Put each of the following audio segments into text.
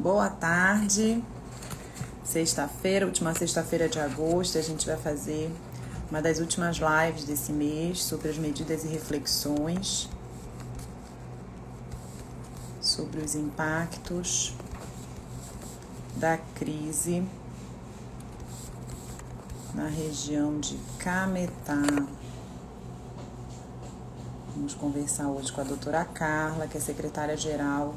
Boa tarde. Sexta-feira, última sexta-feira de agosto, a gente vai fazer uma das últimas lives desse mês sobre as medidas e reflexões sobre os impactos da crise na região de Cametá. Vamos conversar hoje com a doutora Carla, que é secretária-geral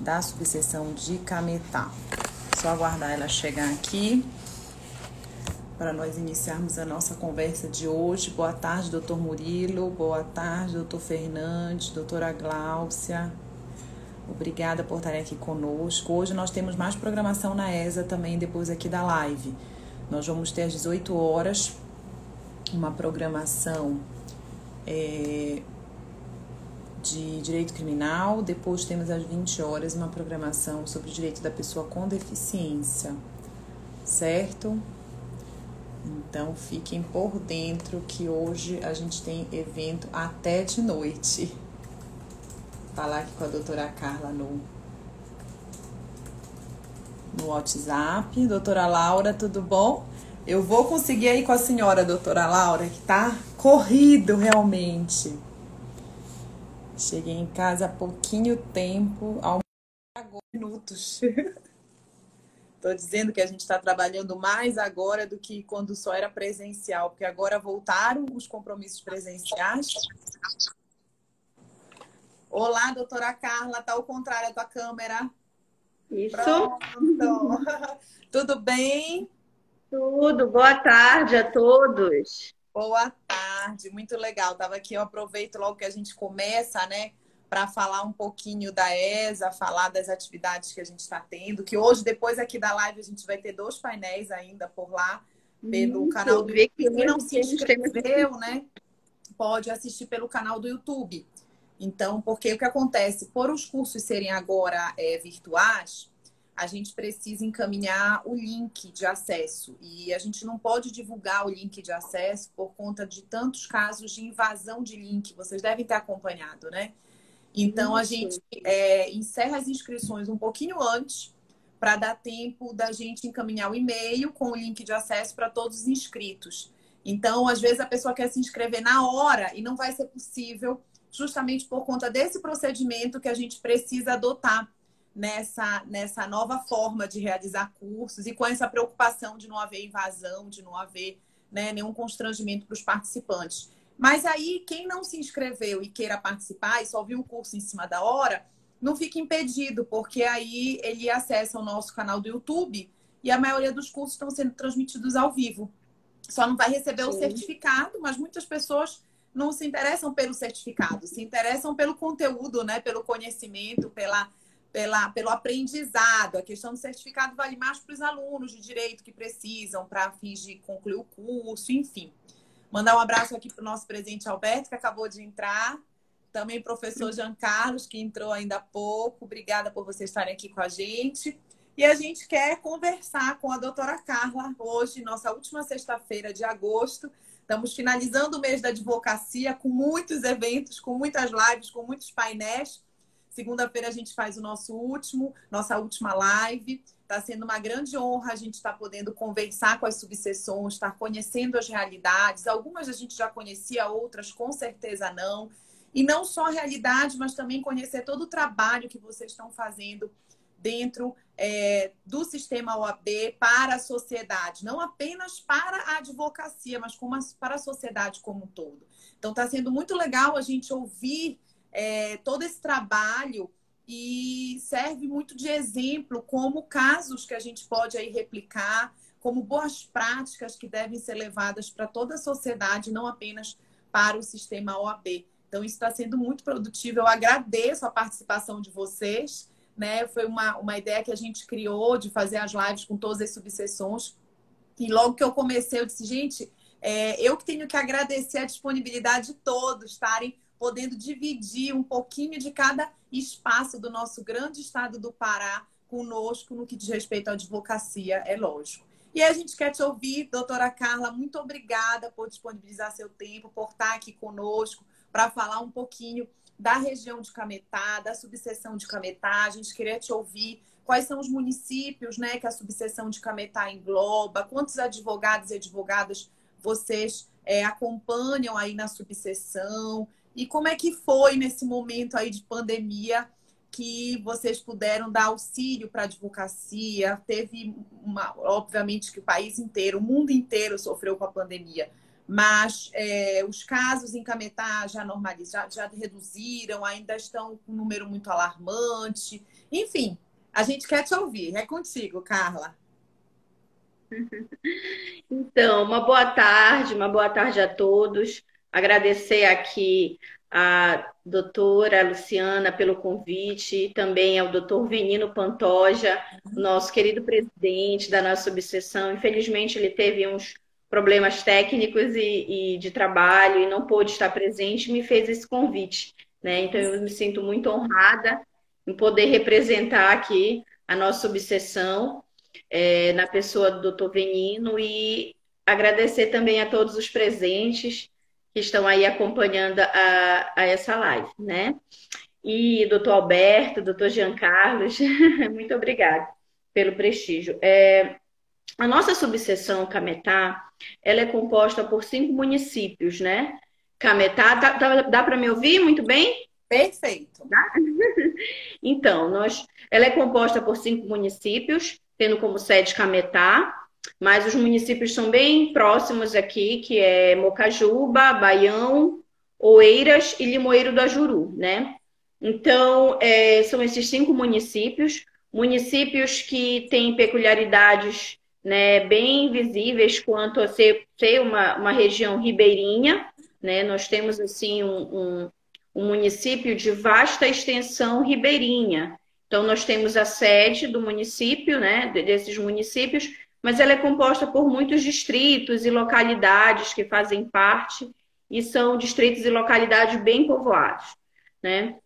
da subseção de Cametá. Só aguardar ela chegar aqui para nós iniciarmos a nossa conversa de hoje. Boa tarde, doutor Murilo. Boa tarde, doutor Fernandes, doutora Gláucia. Obrigada por estarem aqui conosco. Hoje nós temos mais programação na ESA também depois aqui da live. Nós vamos ter às 18 horas uma programação é, de direito criminal, depois temos às 20 horas uma programação sobre direito da pessoa com deficiência, certo? Então fiquem por dentro que hoje a gente tem evento até de noite. Falar aqui com a doutora Carla no, no WhatsApp. Doutora Laura, tudo bom? Eu vou conseguir aí com a senhora, doutora Laura, que tá corrido realmente. Cheguei em casa há pouquinho tempo, ao minutos. Estou dizendo que a gente está trabalhando mais agora do que quando só era presencial, porque agora voltaram os compromissos presenciais. Olá, doutora Carla, tá ao contrário a tua câmera. Isso. Pronto. Tudo bem? Tudo. Boa tarde a todos. Boa tarde, muito legal. Tava aqui, eu aproveito logo que a gente começa, né, para falar um pouquinho da ESA, falar das atividades que a gente está tendo, que hoje, depois aqui da live, a gente vai ter dois painéis ainda por lá, pelo Muito, canal do YouTube. que Quem não se muito- inscreveu, né, pode assistir pelo canal do YouTube. Então, porque o que acontece? Por os cursos serem agora é, virtuais, a gente precisa encaminhar o link de acesso. E a gente não pode divulgar o link de acesso por conta de tantos casos de invasão de link. Vocês devem ter acompanhado, né? Então, a gente é, encerra as inscrições um pouquinho antes para dar tempo da gente encaminhar o e-mail com o link de acesso para todos os inscritos. Então, às vezes, a pessoa quer se inscrever na hora e não vai ser possível, justamente por conta desse procedimento que a gente precisa adotar nessa, nessa nova forma de realizar cursos e com essa preocupação de não haver invasão, de não haver né, nenhum constrangimento para os participantes. Mas aí, quem não se inscreveu e queira participar e só viu o curso em cima da hora, não fica impedido, porque aí ele acessa o nosso canal do YouTube e a maioria dos cursos estão sendo transmitidos ao vivo. Só não vai receber o Sim. certificado, mas muitas pessoas não se interessam pelo certificado, se interessam pelo conteúdo, né? pelo conhecimento, pela, pela, pelo aprendizado. A questão do certificado vale mais para os alunos de direito que precisam para fins de concluir o curso, enfim. Mandar um abraço aqui para o nosso presidente Alberto, que acabou de entrar. Também professor Jean Carlos, que entrou ainda há pouco. Obrigada por vocês estarem aqui com a gente. E a gente quer conversar com a doutora Carla hoje, nossa última sexta-feira de agosto. Estamos finalizando o mês da advocacia com muitos eventos, com muitas lives, com muitos painéis. Segunda-feira a gente faz o nosso último, nossa última live. Está sendo uma grande honra a gente estar podendo conversar com as subseções, estar conhecendo as realidades. Algumas a gente já conhecia, outras com certeza não. E não só a realidade, mas também conhecer todo o trabalho que vocês estão fazendo dentro é, do sistema OAB para a sociedade, não apenas para a advocacia, mas a- para a sociedade como um todo. Então, está sendo muito legal a gente ouvir é, todo esse trabalho e serve muito de exemplo como casos que a gente pode aí replicar, como boas práticas que devem ser levadas para toda a sociedade, não apenas para o sistema OAB. Então, isso está sendo muito produtivo. Eu agradeço a participação de vocês né? Foi uma, uma ideia que a gente criou de fazer as lives com todas as subseções. E logo que eu comecei, eu disse, gente, é, eu que tenho que agradecer a disponibilidade de todos estarem podendo dividir um pouquinho de cada espaço do nosso grande estado do Pará conosco no que diz respeito à advocacia, é lógico. E a gente quer te ouvir, doutora Carla, muito obrigada por disponibilizar seu tempo, por estar aqui conosco, para falar um pouquinho da região de Cametá, da subseção de Cametá. A gente queria te ouvir quais são os municípios né, que a subseção de Cametá engloba, quantos advogados e advogadas vocês é, acompanham aí na subseção e como é que foi nesse momento aí de pandemia que vocês puderam dar auxílio para a advocacia. Teve uma, obviamente que o país inteiro, o mundo inteiro sofreu com a pandemia, mas é, os casos em Cametá já normalizaram, já, já reduziram, ainda estão com um número muito alarmante. Enfim, a gente quer te ouvir. É contigo, Carla. Então, uma boa tarde, uma boa tarde a todos. Agradecer aqui a doutora Luciana pelo convite, e também ao doutor Venino Pantoja, nosso querido presidente da nossa obsessão. Infelizmente, ele teve uns problemas técnicos e, e de trabalho e não pôde estar presente, me fez esse convite. Né? Então, eu me sinto muito honrada em poder representar aqui a nossa obsessão é, na pessoa do doutor Venino e agradecer também a todos os presentes que estão aí acompanhando a, a essa live, né? E doutor Alberto, doutor Jean Carlos, muito obrigada pelo prestígio. É, a nossa subseção Cametá, ela é composta por cinco municípios, né? Cametá, dá, dá, dá para me ouvir muito bem? Perfeito. Tá? Então, nós, ela é composta por cinco municípios, tendo como sede Cametá, mas os municípios são bem próximos aqui, que é Mocajuba, Baião, Oeiras e Limoeiro do Ajuru, né? Então, é, são esses cinco municípios, municípios que têm peculiaridades né, bem visíveis quanto a ser, ser uma, uma região ribeirinha, né? Nós temos, assim, um, um, um município de vasta extensão ribeirinha. Então, nós temos a sede do município, né, desses municípios, mas ela é composta por muitos distritos e localidades que fazem parte e são distritos e localidades bem povoados, né?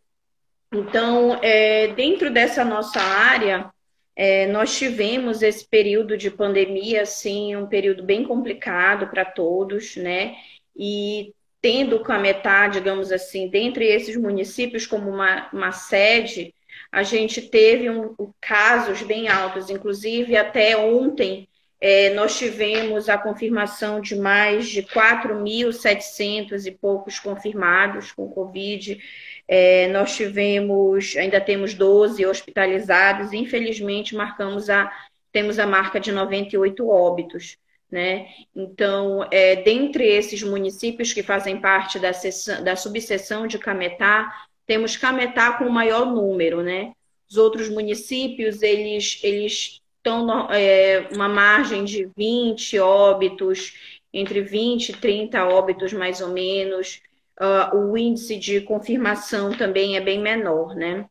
Então, é, dentro dessa nossa área, é, nós tivemos esse período de pandemia, assim, um período bem complicado para todos, né? E tendo Cametá, digamos assim, dentre esses municípios como uma, uma sede, a gente teve um, casos bem altos, inclusive até ontem é, nós tivemos a confirmação de mais de 4.700 e poucos confirmados com Covid. É, nós tivemos, ainda temos 12 hospitalizados, infelizmente marcamos a, temos a marca de 98 óbitos. Né? Então, é, dentre esses municípios que fazem parte da, sessão, da subseção de Cametá, temos Cametá com o maior número, né? Os outros municípios, eles, eles estão é, uma margem de 20 óbitos, entre 20 e 30 óbitos mais ou menos. Uh, o índice de confirmação também é bem menor, né?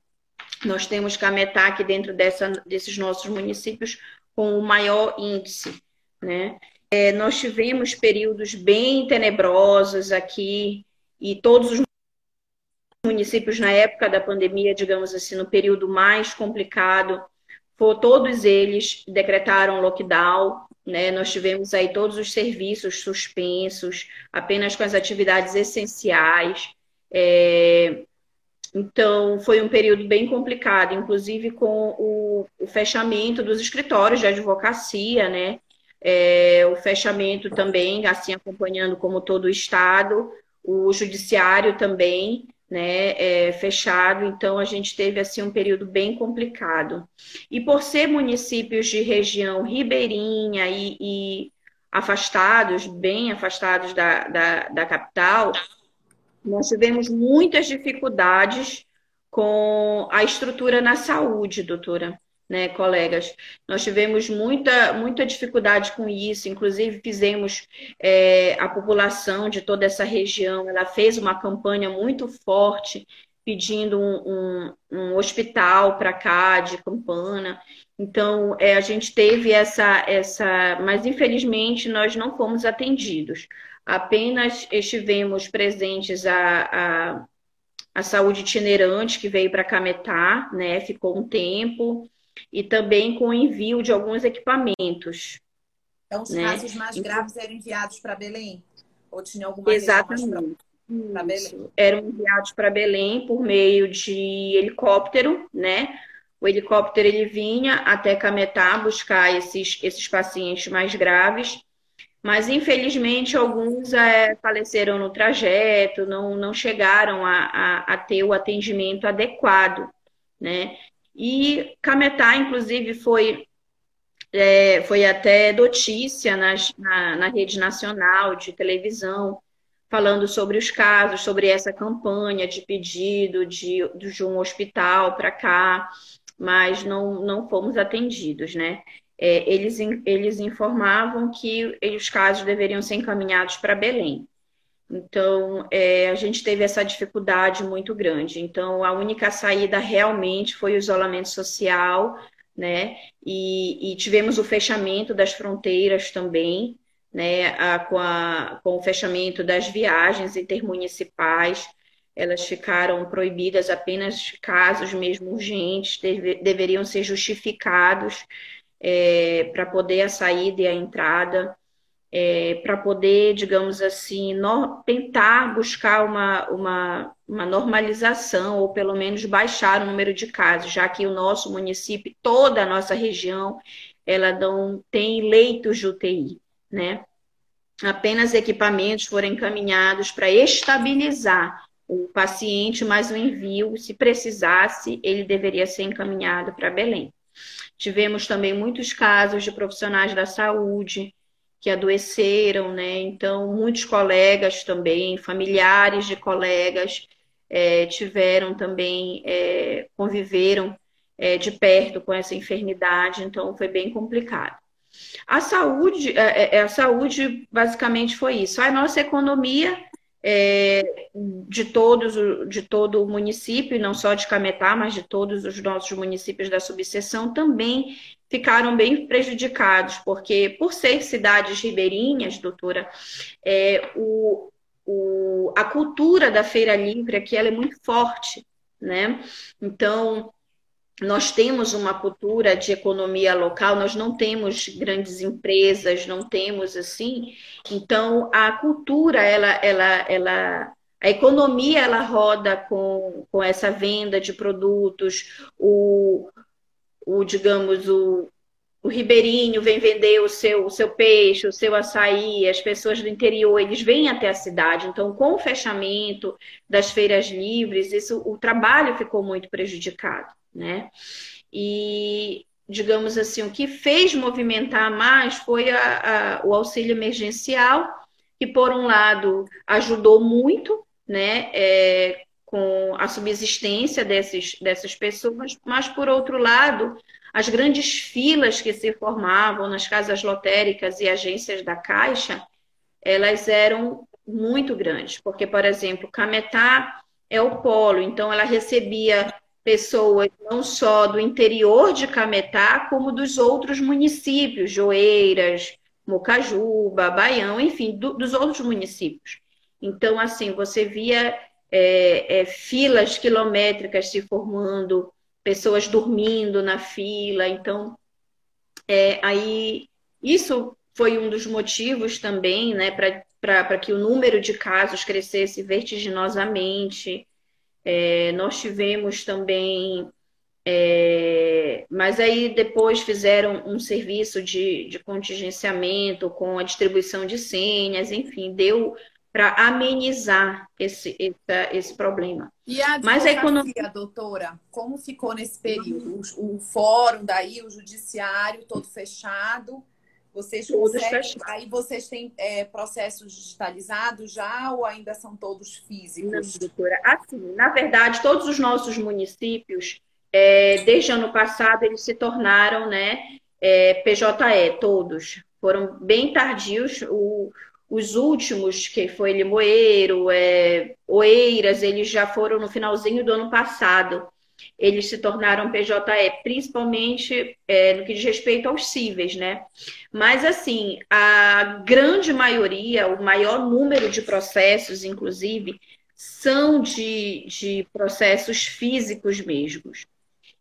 Nós temos Cametá aqui dentro dessa, desses nossos municípios com o maior índice, né? É, nós tivemos períodos bem tenebrosos aqui e todos os municípios na época da pandemia, digamos assim, no período mais complicado, for, todos eles decretaram lockdown, né? Nós tivemos aí todos os serviços suspensos, apenas com as atividades essenciais. É... Então, foi um período bem complicado, inclusive com o, o fechamento dos escritórios de advocacia, né? É, o fechamento também, assim acompanhando como todo o Estado, o judiciário também, né, é, fechado, então a gente teve assim um período bem complicado. E por ser municípios de região ribeirinha e, e afastados, bem afastados da, da, da capital, nós tivemos muitas dificuldades com a estrutura na saúde, doutora né, colegas? Nós tivemos muita, muita dificuldade com isso, inclusive fizemos é, a população de toda essa região, ela fez uma campanha muito forte pedindo um, um, um hospital para cá, de Campana. Então, é, a gente teve essa, essa, mas infelizmente nós não fomos atendidos. Apenas estivemos presentes a, a, a saúde itinerante que veio para Cametá, né? Ficou um tempo e também com o envio de alguns equipamentos. Então, os né? casos mais então graves eram enviados para Belém? Ou tinha alguma Exatamente. para Belém. Eram enviados para Belém por meio de helicóptero, né? O helicóptero ele vinha até Cametá buscar esses, esses pacientes mais graves, mas infelizmente alguns é, faleceram no trajeto, não, não chegaram a, a, a ter o atendimento adequado, né? E Cametá, inclusive, foi é, foi até notícia nas, na, na rede nacional de televisão, falando sobre os casos, sobre essa campanha de pedido de, de um hospital para cá, mas não, não fomos atendidos, né? É, eles, eles informavam que os casos deveriam ser encaminhados para Belém. Então, é, a gente teve essa dificuldade muito grande. Então, a única saída realmente foi o isolamento social, né? E, e tivemos o fechamento das fronteiras também, né? A, com, a, com o fechamento das viagens intermunicipais, elas ficaram proibidas apenas casos mesmo urgentes, deve, deveriam ser justificados é, para poder a saída e a entrada é, para poder, digamos assim, no, tentar buscar uma, uma, uma, normalização, ou pelo menos baixar o número de casos, já que o nosso município, toda a nossa região, ela não tem leitos de UTI, né? Apenas equipamentos foram encaminhados para estabilizar o paciente, mas o envio, se precisasse, ele deveria ser encaminhado para Belém. Tivemos também muitos casos de profissionais da saúde que adoeceram, né? Então, muitos colegas também, familiares de colegas, é, tiveram também, é, conviveram é, de perto com essa enfermidade, então foi bem complicado. A saúde, é, é, a saúde basicamente foi isso. A nossa economia é, de todos, de todo o município, não só de Cametá, mas de todos os nossos municípios da subseção, também ficaram bem prejudicados, porque por ser cidades ribeirinhas, doutora, é, o, o, a cultura da feira livre aqui ela é muito forte, né? Então, nós temos uma cultura de economia local, nós não temos grandes empresas, não temos assim. Então, a cultura, ela, ela, ela, a economia, ela roda com, com essa venda de produtos, o, o digamos, o, o ribeirinho vem vender o seu, o seu peixe, o seu açaí, as pessoas do interior, eles vêm até a cidade. Então, com o fechamento das feiras livres, isso, o trabalho ficou muito prejudicado né? E, digamos assim, o que fez movimentar mais foi a, a, o auxílio emergencial, que, por um lado, ajudou muito, né? É, com a subsistência desses, dessas pessoas, mas, por outro lado, as grandes filas que se formavam nas casas lotéricas e agências da Caixa, elas eram muito grandes, porque, por exemplo, Cametá é o polo, então ela recebia pessoas não só do interior de Cametá, como dos outros municípios, Joeiras, Mocajuba, Baião, enfim, do, dos outros municípios. Então, assim, você via é, é, filas quilométricas se formando, pessoas dormindo na fila. Então, é, aí isso foi um dos motivos também, né, para que o número de casos crescesse vertiginosamente. É, nós tivemos também, é, mas aí depois fizeram um serviço de, de contingenciamento com a distribuição de senhas, enfim, deu para amenizar esse, esse, esse, problema. E a Mas a economia, doutora, como ficou nesse período? O, o fórum daí, o judiciário todo fechado, vocês conseguem, aí vocês têm é, processos digitalizados já ou ainda são todos físicos? Não, doutora. Assim, na verdade, todos os nossos municípios, é, desde ano passado, eles se tornaram né, é, PJE, todos. Foram bem tardios. O, os últimos, que foi Limoeiro, é, Oeiras, eles já foram no finalzinho do ano passado eles se tornaram PJE, principalmente é, no que diz respeito aos cíveis, né? Mas, assim, a grande maioria, o maior número de processos, inclusive, são de, de processos físicos mesmos.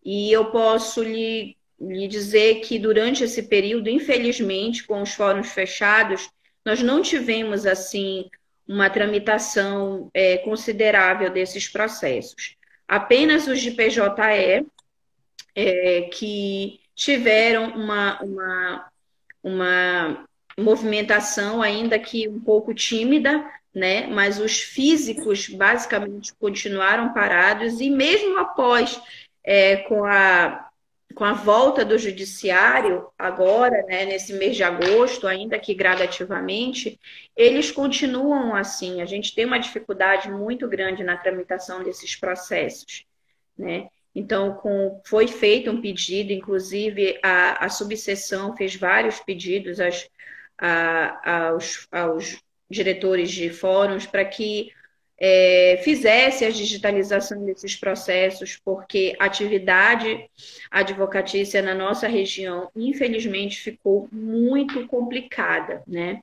E eu posso lhe, lhe dizer que durante esse período, infelizmente, com os fóruns fechados, nós não tivemos, assim, uma tramitação é, considerável desses processos. Apenas os de PJE, é, que tiveram uma, uma, uma movimentação, ainda que um pouco tímida, né? Mas os físicos basicamente continuaram parados e mesmo após é, com a com a volta do judiciário agora, né, nesse mês de agosto, ainda que gradativamente, eles continuam assim. A gente tem uma dificuldade muito grande na tramitação desses processos, né? Então, com, foi feito um pedido, inclusive a, a subseção fez vários pedidos às, a, aos, aos diretores de fóruns para que é, fizesse a digitalização desses processos, porque a atividade advocatícia na nossa região, infelizmente, ficou muito complicada, né?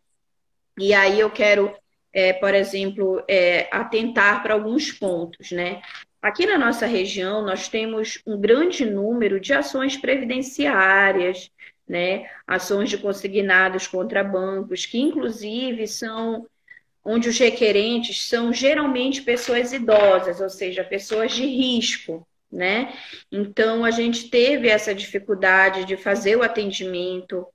E aí eu quero, é, por exemplo, é, atentar para alguns pontos, né? Aqui na nossa região, nós temos um grande número de ações previdenciárias, né? Ações de consignados contra bancos, que inclusive são onde os requerentes são geralmente pessoas idosas, ou seja, pessoas de risco, né? Então a gente teve essa dificuldade de fazer o atendimento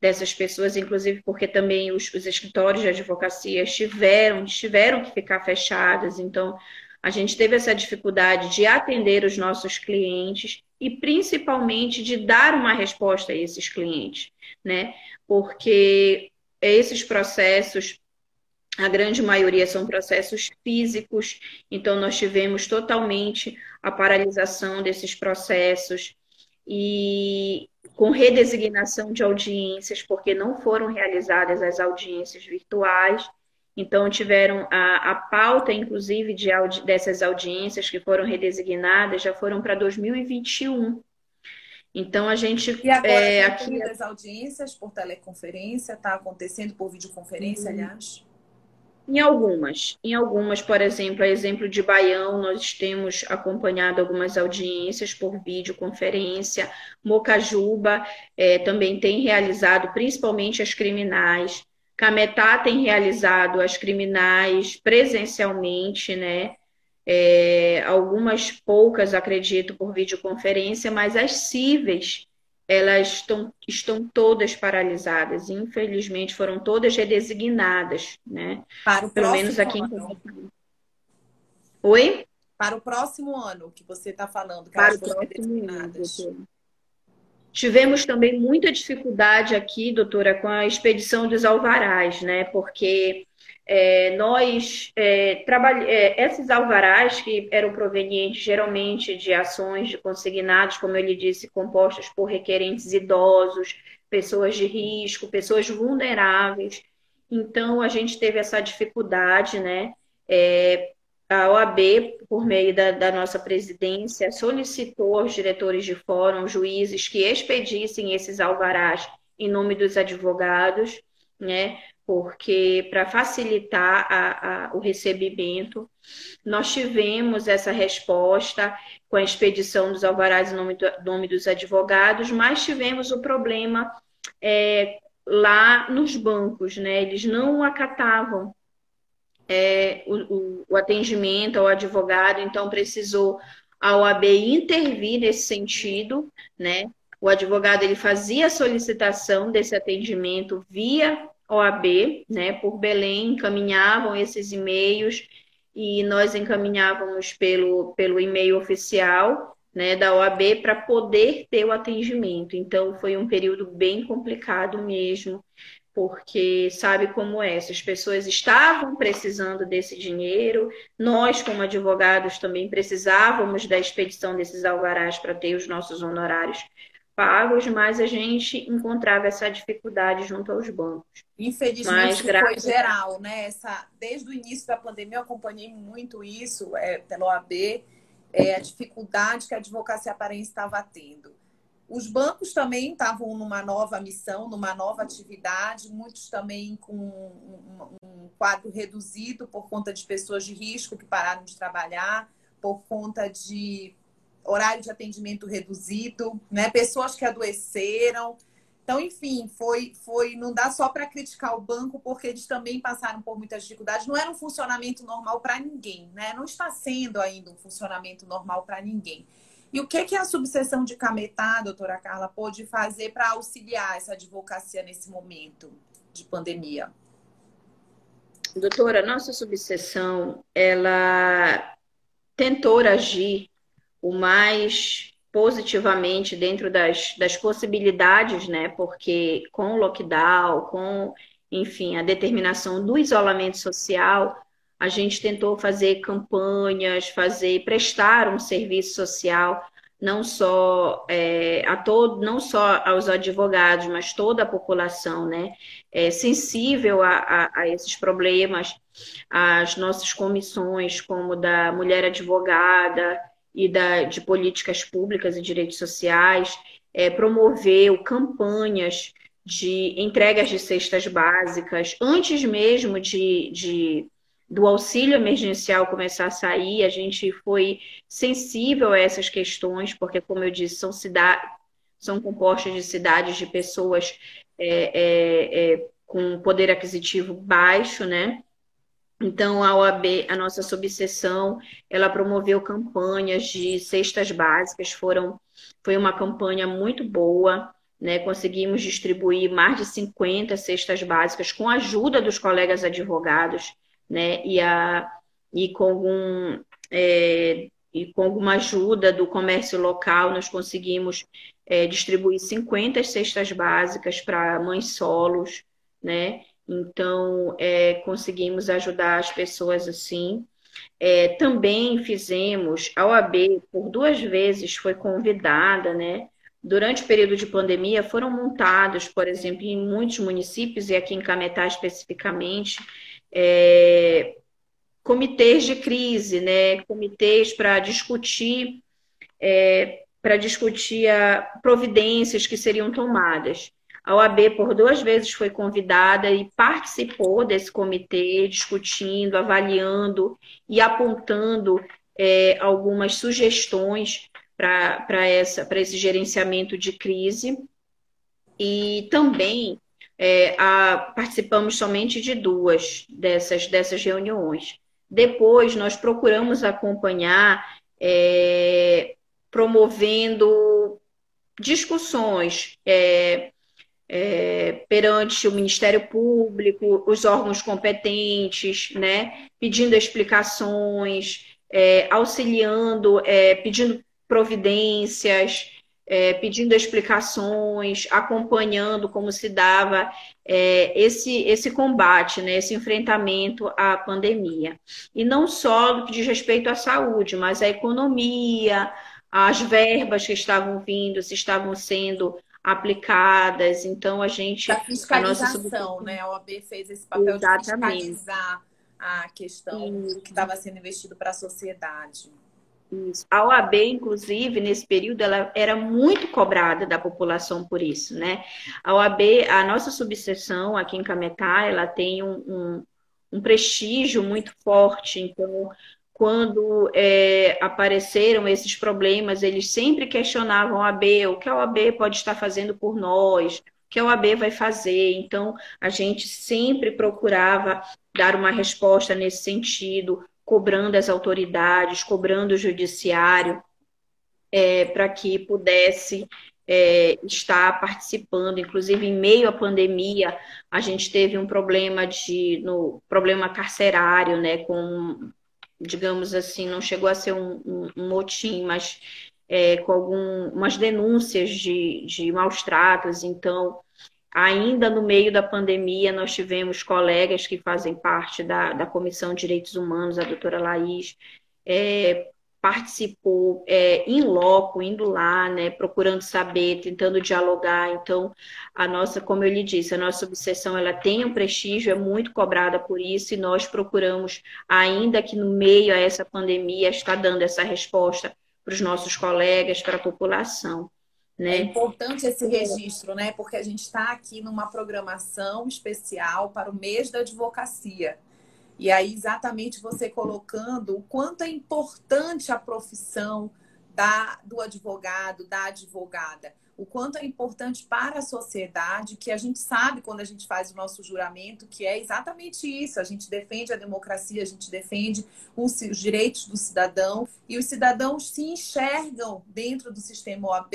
dessas pessoas, inclusive porque também os, os escritórios de advocacia tiveram, tiveram que ficar fechados, então a gente teve essa dificuldade de atender os nossos clientes e principalmente de dar uma resposta a esses clientes, né? Porque esses processos, a grande maioria são processos físicos, então nós tivemos totalmente a paralisação desses processos e com redesignação de audiências, porque não foram realizadas as audiências virtuais. Então, tiveram a, a pauta, inclusive, de audi dessas audiências que foram redesignadas, já foram para 2021. Então, a gente. E agora, é, aqui as audiências por teleconferência, está acontecendo por videoconferência, uhum. aliás? Em algumas, em algumas, por exemplo, a exemplo de Baião, nós temos acompanhado algumas audiências por videoconferência. Mocajuba é, também tem realizado, principalmente as criminais. Cametá tem realizado as criminais presencialmente, né? É, algumas poucas, acredito, por videoconferência, mas as cíveis, elas estão, estão todas paralisadas. Infelizmente, foram todas redesignadas, né? Para o Pelo menos aqui ano. em Oi? Para o próximo ano que você está falando, que Para elas foram redesignadas. Ano, Tivemos também muita dificuldade aqui, doutora, com a expedição dos alvarás, né? Porque é, nós é, trabalhamos é, esses alvarás que eram provenientes geralmente de ações de consignados, como ele disse, compostas por requerentes idosos, pessoas de risco, pessoas vulneráveis. Então a gente teve essa dificuldade, né? É, a OAB, por meio da, da, nossa presidência, solicitou aos diretores de fórum, juízes, que expedissem esses alvarás em nome dos advogados, né? Porque para facilitar a, a, o recebimento, nós tivemos essa resposta com a expedição dos alvarás em nome, do, nome dos advogados, mas tivemos o problema é, lá nos bancos, né? Eles não acatavam é, o, o, atendimento ao advogado, então precisou a OAB intervir nesse sentido, né? O advogado ele fazia a solicitação desse atendimento via OAB, né? Por Belém encaminhavam esses e-mails e nós encaminhávamos pelo, pelo e-mail oficial né, da OAB para poder ter o atendimento. Então, foi um período bem complicado mesmo, porque sabe como é, essas pessoas estavam precisando desse dinheiro, nós, como advogados, também precisávamos da expedição desses alvarás para ter os nossos honorários pagos, mas a gente encontrava essa dificuldade junto aos bancos. Infelizmente mas, foi geral, né? Essa, desde o início da pandemia eu acompanhei muito isso é, pela OAB, é, a dificuldade que a advocacia paraense estava tendo. Os bancos também estavam numa nova missão, numa nova atividade, muitos também com um, um quadro reduzido por conta de pessoas de risco que pararam de trabalhar, por conta de horário de atendimento reduzido, né? pessoas que adoeceram. Então, enfim, foi, foi não dá só para criticar o banco, porque eles também passaram por muitas dificuldades. Não era um funcionamento normal para ninguém, né? Não está sendo ainda um funcionamento normal para ninguém. E o que, que a subseção de Cametá, doutora Carla, pôde fazer para auxiliar essa advocacia nesse momento de pandemia? Doutora, nossa subseção, ela tentou agir o mais positivamente dentro das, das possibilidades, né? Porque com o lockdown, com, enfim, a determinação do isolamento social, a gente tentou fazer campanhas, fazer, prestar um serviço social não só é, a todo, não só aos advogados, mas toda a população, né, é sensível a, a, a, esses problemas, as nossas comissões, como da mulher advogada e da, de políticas públicas e direitos sociais, é, promoveu campanhas de entregas de cestas básicas, antes mesmo de, de do auxílio emergencial começar a sair, a gente foi sensível a essas questões, porque, como eu disse, são são compostas de cidades de pessoas é, é, é, com poder aquisitivo baixo, né? Então, a OAB, a nossa subseção, ela promoveu campanhas de cestas básicas, foram, foi uma campanha muito boa, né? Conseguimos distribuir mais de 50 cestas básicas com a ajuda dos colegas advogados né? E, a, e com algum é, e com alguma ajuda do comércio local, nós conseguimos é, distribuir 50 cestas básicas para mães solos, né? Então, é, conseguimos ajudar as pessoas assim. É, também fizemos, a OAB, por duas vezes, foi convidada, né? Durante o período de pandemia, foram montados, por exemplo, em muitos municípios, e aqui em Cametá especificamente, é, comitês de crise, né? Comitês para discutir é, para discutir a, providências que seriam tomadas. A OAB por duas vezes foi convidada e participou desse comitê, discutindo, avaliando e apontando é, algumas sugestões para esse gerenciamento de crise. E também é, a, participamos somente de duas dessas, dessas reuniões. Depois, nós procuramos acompanhar, é, promovendo discussões é, é, perante o Ministério Público, os órgãos competentes, né, pedindo explicações, é, auxiliando, é, pedindo providências, é, pedindo explicações, acompanhando como se dava é, esse, esse combate, né, esse enfrentamento à pandemia. E não só no que diz respeito à saúde, mas à economia, as verbas que estavam vindo, se estavam sendo aplicadas. Então, a gente. A fiscalização, a né? A OAB fez esse papel Exatamente. de fiscalizar a questão Isso. que estava sendo investido para a sociedade. Isso. A OAB, inclusive, nesse período, ela era muito cobrada da população por isso, né? A OAB, a nossa subseção aqui em Cametá, ela tem um, um, um prestígio muito forte. Então, quando é, apareceram esses problemas, eles sempre questionavam a OAB, o que a OAB pode estar fazendo por nós, o que a OAB vai fazer. Então, a gente sempre procurava dar uma resposta nesse sentido, cobrando as autoridades, cobrando o judiciário, é, para que pudesse é, estar participando, inclusive em meio à pandemia, a gente teve um problema de no problema carcerário, né, com digamos assim, não chegou a ser um, um, um motim, mas é, com algumas denúncias de, de maus tratos, então Ainda no meio da pandemia, nós tivemos colegas que fazem parte da, da Comissão de Direitos Humanos, a doutora Laís, é, participou é, loco, indo lá, né, procurando saber, tentando dialogar. Então, a nossa, como eu lhe disse, a nossa obsessão ela tem um prestígio, é muito cobrada por isso, e nós procuramos, ainda que no meio a essa pandemia, estar dando essa resposta para os nossos colegas, para a população. Né? É importante esse registro, né? Porque a gente está aqui numa programação especial para o mês da advocacia. E aí, exatamente você colocando o quanto é importante a profissão da, do advogado, da advogada. o quanto é importante para a sociedade, que a gente sabe quando a gente faz o nosso juramento, que é exatamente isso: a gente defende a democracia, a gente defende os, os direitos do cidadão, e os cidadãos se enxergam dentro do sistema OAB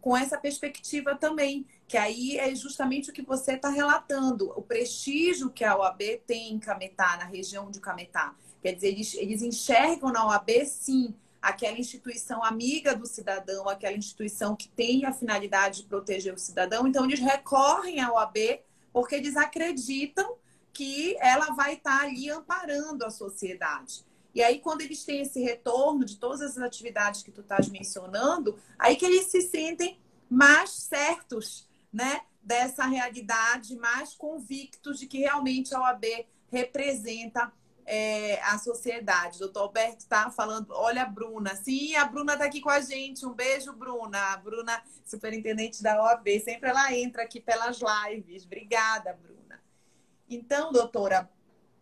com essa perspectiva também, que aí é justamente o que você está relatando, o prestígio que a OAB tem em Cametá, na região de Cametá. Quer dizer, eles, eles enxergam na OAB, sim, aquela instituição amiga do cidadão, aquela instituição que tem a finalidade de proteger o cidadão. Então, eles recorrem à OAB porque eles acreditam que ela vai estar ali amparando a sociedade. E aí, quando eles têm esse retorno de todas as atividades que tu estás mencionando, aí que eles se sentem mais certos, né? Dessa realidade, mais convictos de que realmente a OAB representa é, a sociedade. Doutor Alberto está falando, olha a Bruna. Sim, a Bruna está aqui com a gente. Um beijo, Bruna. A Bruna, superintendente da OAB, sempre ela entra aqui pelas lives. Obrigada, Bruna. Então, doutora,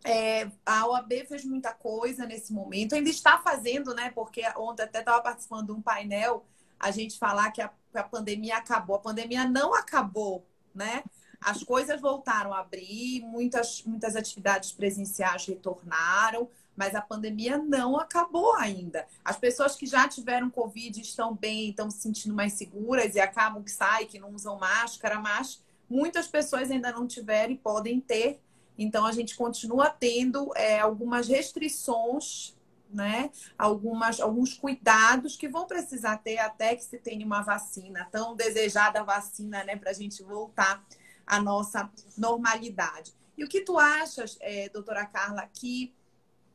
é, a OAB fez muita coisa nesse momento, ainda está fazendo, né? Porque ontem até estava participando de um painel, a gente falar que a, a pandemia acabou. A pandemia não acabou, né? As coisas voltaram a abrir, muitas, muitas atividades presenciais retornaram, mas a pandemia não acabou ainda. As pessoas que já tiveram Covid estão bem, estão se sentindo mais seguras e acabam que saem, que não usam máscara, mas muitas pessoas ainda não tiveram e podem ter. Então, a gente continua tendo é, algumas restrições, né? Algumas, alguns cuidados que vão precisar ter até que se tenha uma vacina, tão desejada vacina, né? Para a gente voltar a nossa normalidade. E o que tu achas, é, doutora Carla, que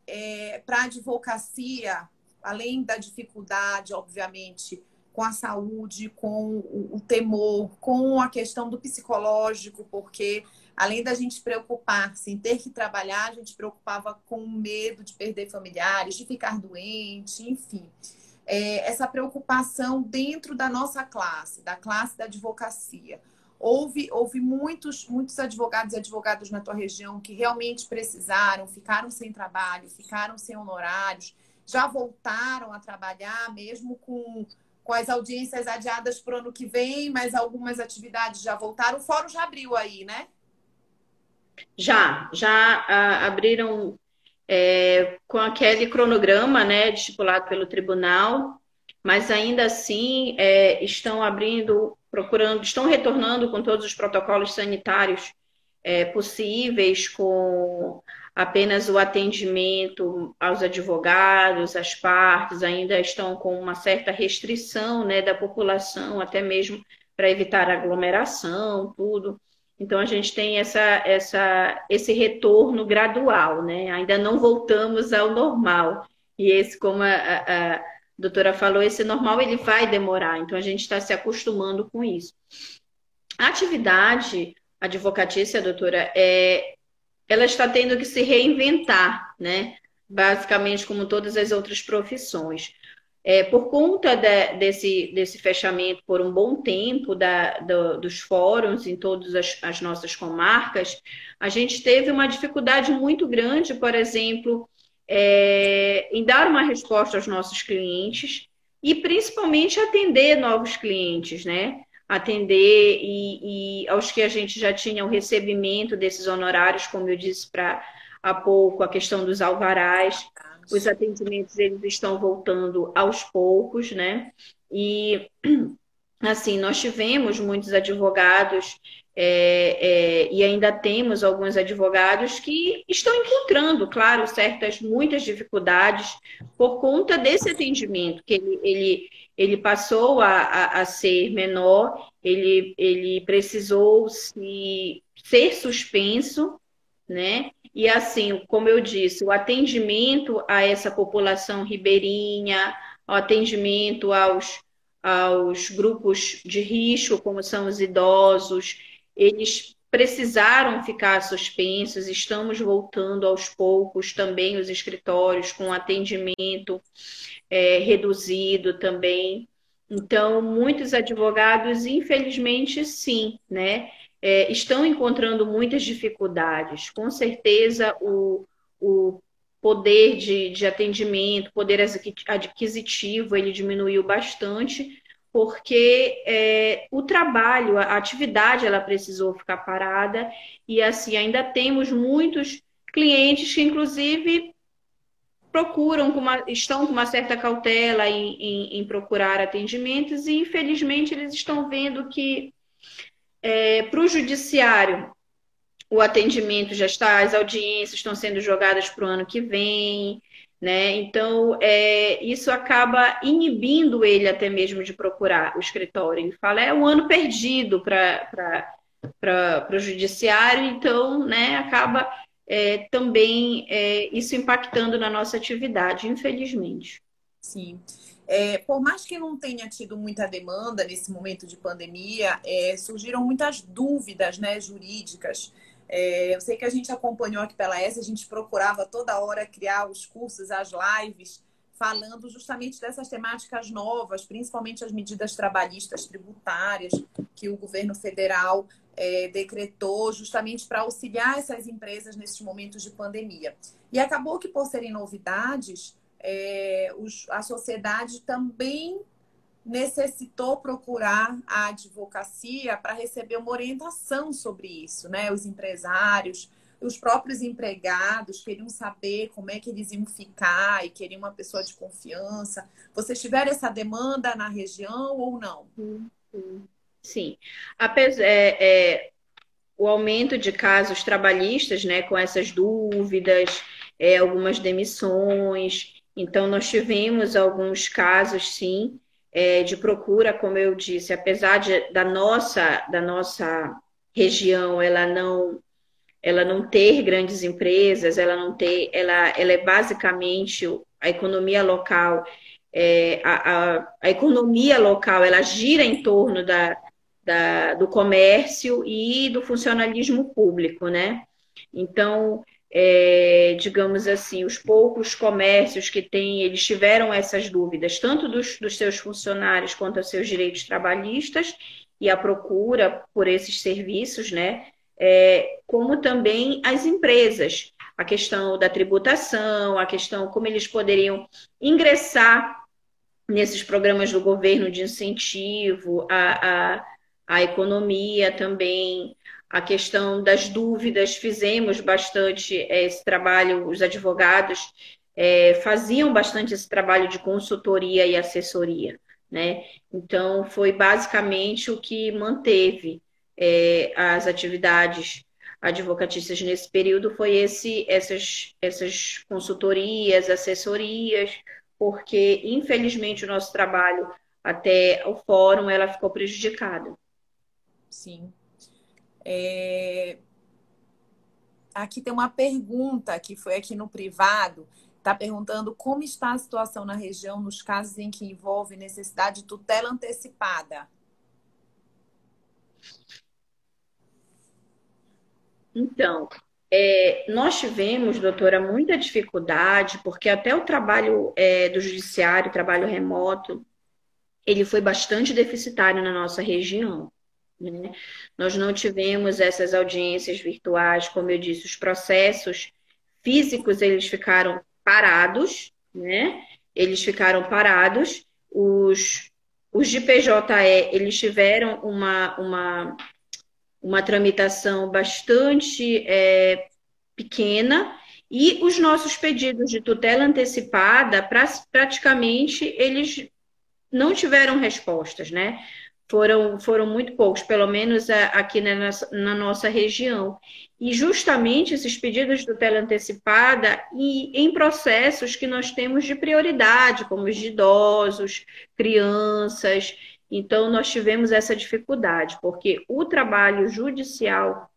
é, para a advocacia, além da dificuldade, obviamente, com a saúde, com o, o, temor, com a questão do psicológico, porque além da gente preocupar-se em ter que trabalhar, a gente preocupava com o medo de perder familiares, de ficar doente, enfim. É, essa preocupação dentro da nossa classe, da classe da advocacia. Houve, houve muitos, muitos advogados e advogadas na tua região que realmente precisaram, ficaram sem trabalho, ficaram sem honorários, já voltaram a trabalhar, mesmo com, com as audiências adiadas para o ano que vem, mas algumas atividades já voltaram. O fórum já abriu aí, né? Já, já uh, abriram é, com aquele cronograma né, estipulado pelo tribunal, mas ainda assim é, estão abrindo procurando, estão retornando com todos os protocolos sanitários é, possíveis, com apenas o atendimento aos advogados, às partes, ainda estão com uma certa restrição né, da população, até mesmo para evitar aglomeração, tudo. Então a gente tem essa, essa, esse retorno gradual, né? Ainda não voltamos ao normal. E esse, como a, a, a doutora falou, esse normal ele vai demorar, então a gente está se acostumando com isso. A atividade advocatícia, doutora, é, ela está tendo que se reinventar, né? Basicamente, como todas as outras profissões. É, por conta de, desse, desse fechamento por um bom tempo da, do, dos fóruns em todas as, as nossas comarcas, a gente teve uma dificuldade muito grande, por exemplo, é, em dar uma resposta aos nossos clientes e principalmente atender novos clientes, né? Atender e, e aos que a gente já tinha o recebimento desses honorários, como eu disse para há pouco, a questão dos alvarás, os atendimentos eles estão voltando aos poucos, né? E assim, nós tivemos muitos advogados é, é, e ainda temos alguns advogados que estão encontrando, claro, certas, muitas dificuldades por conta desse atendimento, que ele, ele, ele passou a, a, a ser menor, ele, ele precisou se, ser suspenso, né? E assim, como eu disse, o atendimento a essa população ribeirinha, o atendimento aos, aos grupos de risco, como são os idosos, eles precisaram ficar suspensos, estamos voltando aos poucos também os escritórios com atendimento é, reduzido também. Então, muitos advogados, infelizmente, sim, né? É, estão encontrando muitas dificuldades. Com certeza, o, o poder de, de atendimento, poder aquisitivo, ele diminuiu bastante, porque é, o trabalho, a atividade, ela precisou ficar parada e assim ainda temos muitos clientes que inclusive procuram, com uma, estão com uma certa cautela em, em, em procurar atendimentos e infelizmente eles estão vendo que é, para o judiciário o atendimento já está, as audiências estão sendo jogadas para o ano que vem, né? Então, é, isso acaba inibindo ele até mesmo de procurar o escritório. Ele fala, é um ano perdido para o judiciário, então, né, acaba é, também é, isso impactando na nossa atividade, infelizmente. Sim. É, por mais que não tenha tido muita demanda nesse momento de pandemia, é, surgiram muitas dúvidas né, jurídicas é, eu sei que a gente acompanhou aqui pela S, a gente procurava toda hora criar os cursos, as lives, falando justamente dessas temáticas novas, principalmente as medidas trabalhistas tributárias que o governo federal é, decretou justamente para auxiliar essas empresas nesses momentos de pandemia. E acabou que, por serem novidades, é, os, a sociedade também necessitou procurar a advocacia para receber uma orientação sobre isso, né? Os empresários, os próprios empregados queriam saber como é que eles iam ficar e queriam uma pessoa de confiança. Vocês tiveram essa demanda na região ou não? Sim. Apesar, é, é, o aumento de casos trabalhistas, né, com essas dúvidas, é, algumas demissões. Então, nós tivemos alguns casos, sim, é, de procura, como eu disse, apesar de, da nossa da nossa região ela não ela não ter grandes empresas, ela não ter, ela, ela é basicamente a economia local, é, a, a, a, economia local ela gira em torno da, da, do comércio e do funcionalismo público, né? Então, é, digamos assim, os poucos comércios que têm, eles tiveram essas dúvidas, tanto dos, dos seus funcionários quanto aos seus direitos trabalhistas e a procura por esses serviços, né? É, como também as empresas, a questão da tributação, a questão como eles poderiam ingressar nesses programas do governo de incentivo à, à, à economia também, a questão das dúvidas, fizemos bastante é, esse trabalho, os advogados é, faziam bastante esse trabalho de consultoria e assessoria, né? Então, foi basicamente o que manteve é, as atividades advocatícias nesse período, foi esse, essas, essas consultorias, assessorias, porque, infelizmente, o nosso trabalho até o fórum, ela ficou prejudicada. Sim, é... Aqui tem uma pergunta que foi aqui no privado. Está perguntando como está a situação na região nos casos em que envolve necessidade de tutela antecipada. Então, é, nós tivemos, doutora, muita dificuldade, porque até o trabalho é, do judiciário, trabalho remoto, ele foi bastante deficitário na nossa região. Né? Nós não tivemos essas audiências virtuais, como eu disse, os processos físicos eles ficaram parados, né? Eles ficaram parados. Os, os de PJE eles tiveram uma, uma, uma tramitação bastante é, pequena e os nossos pedidos de tutela antecipada, pra, praticamente, eles não tiveram respostas, né? Foram, foram muito poucos, pelo menos aqui na nossa, na nossa região. E justamente esses pedidos de tutela antecipada e em processos que nós temos de prioridade, como os de idosos, crianças. Então, nós tivemos essa dificuldade, porque o trabalho judicial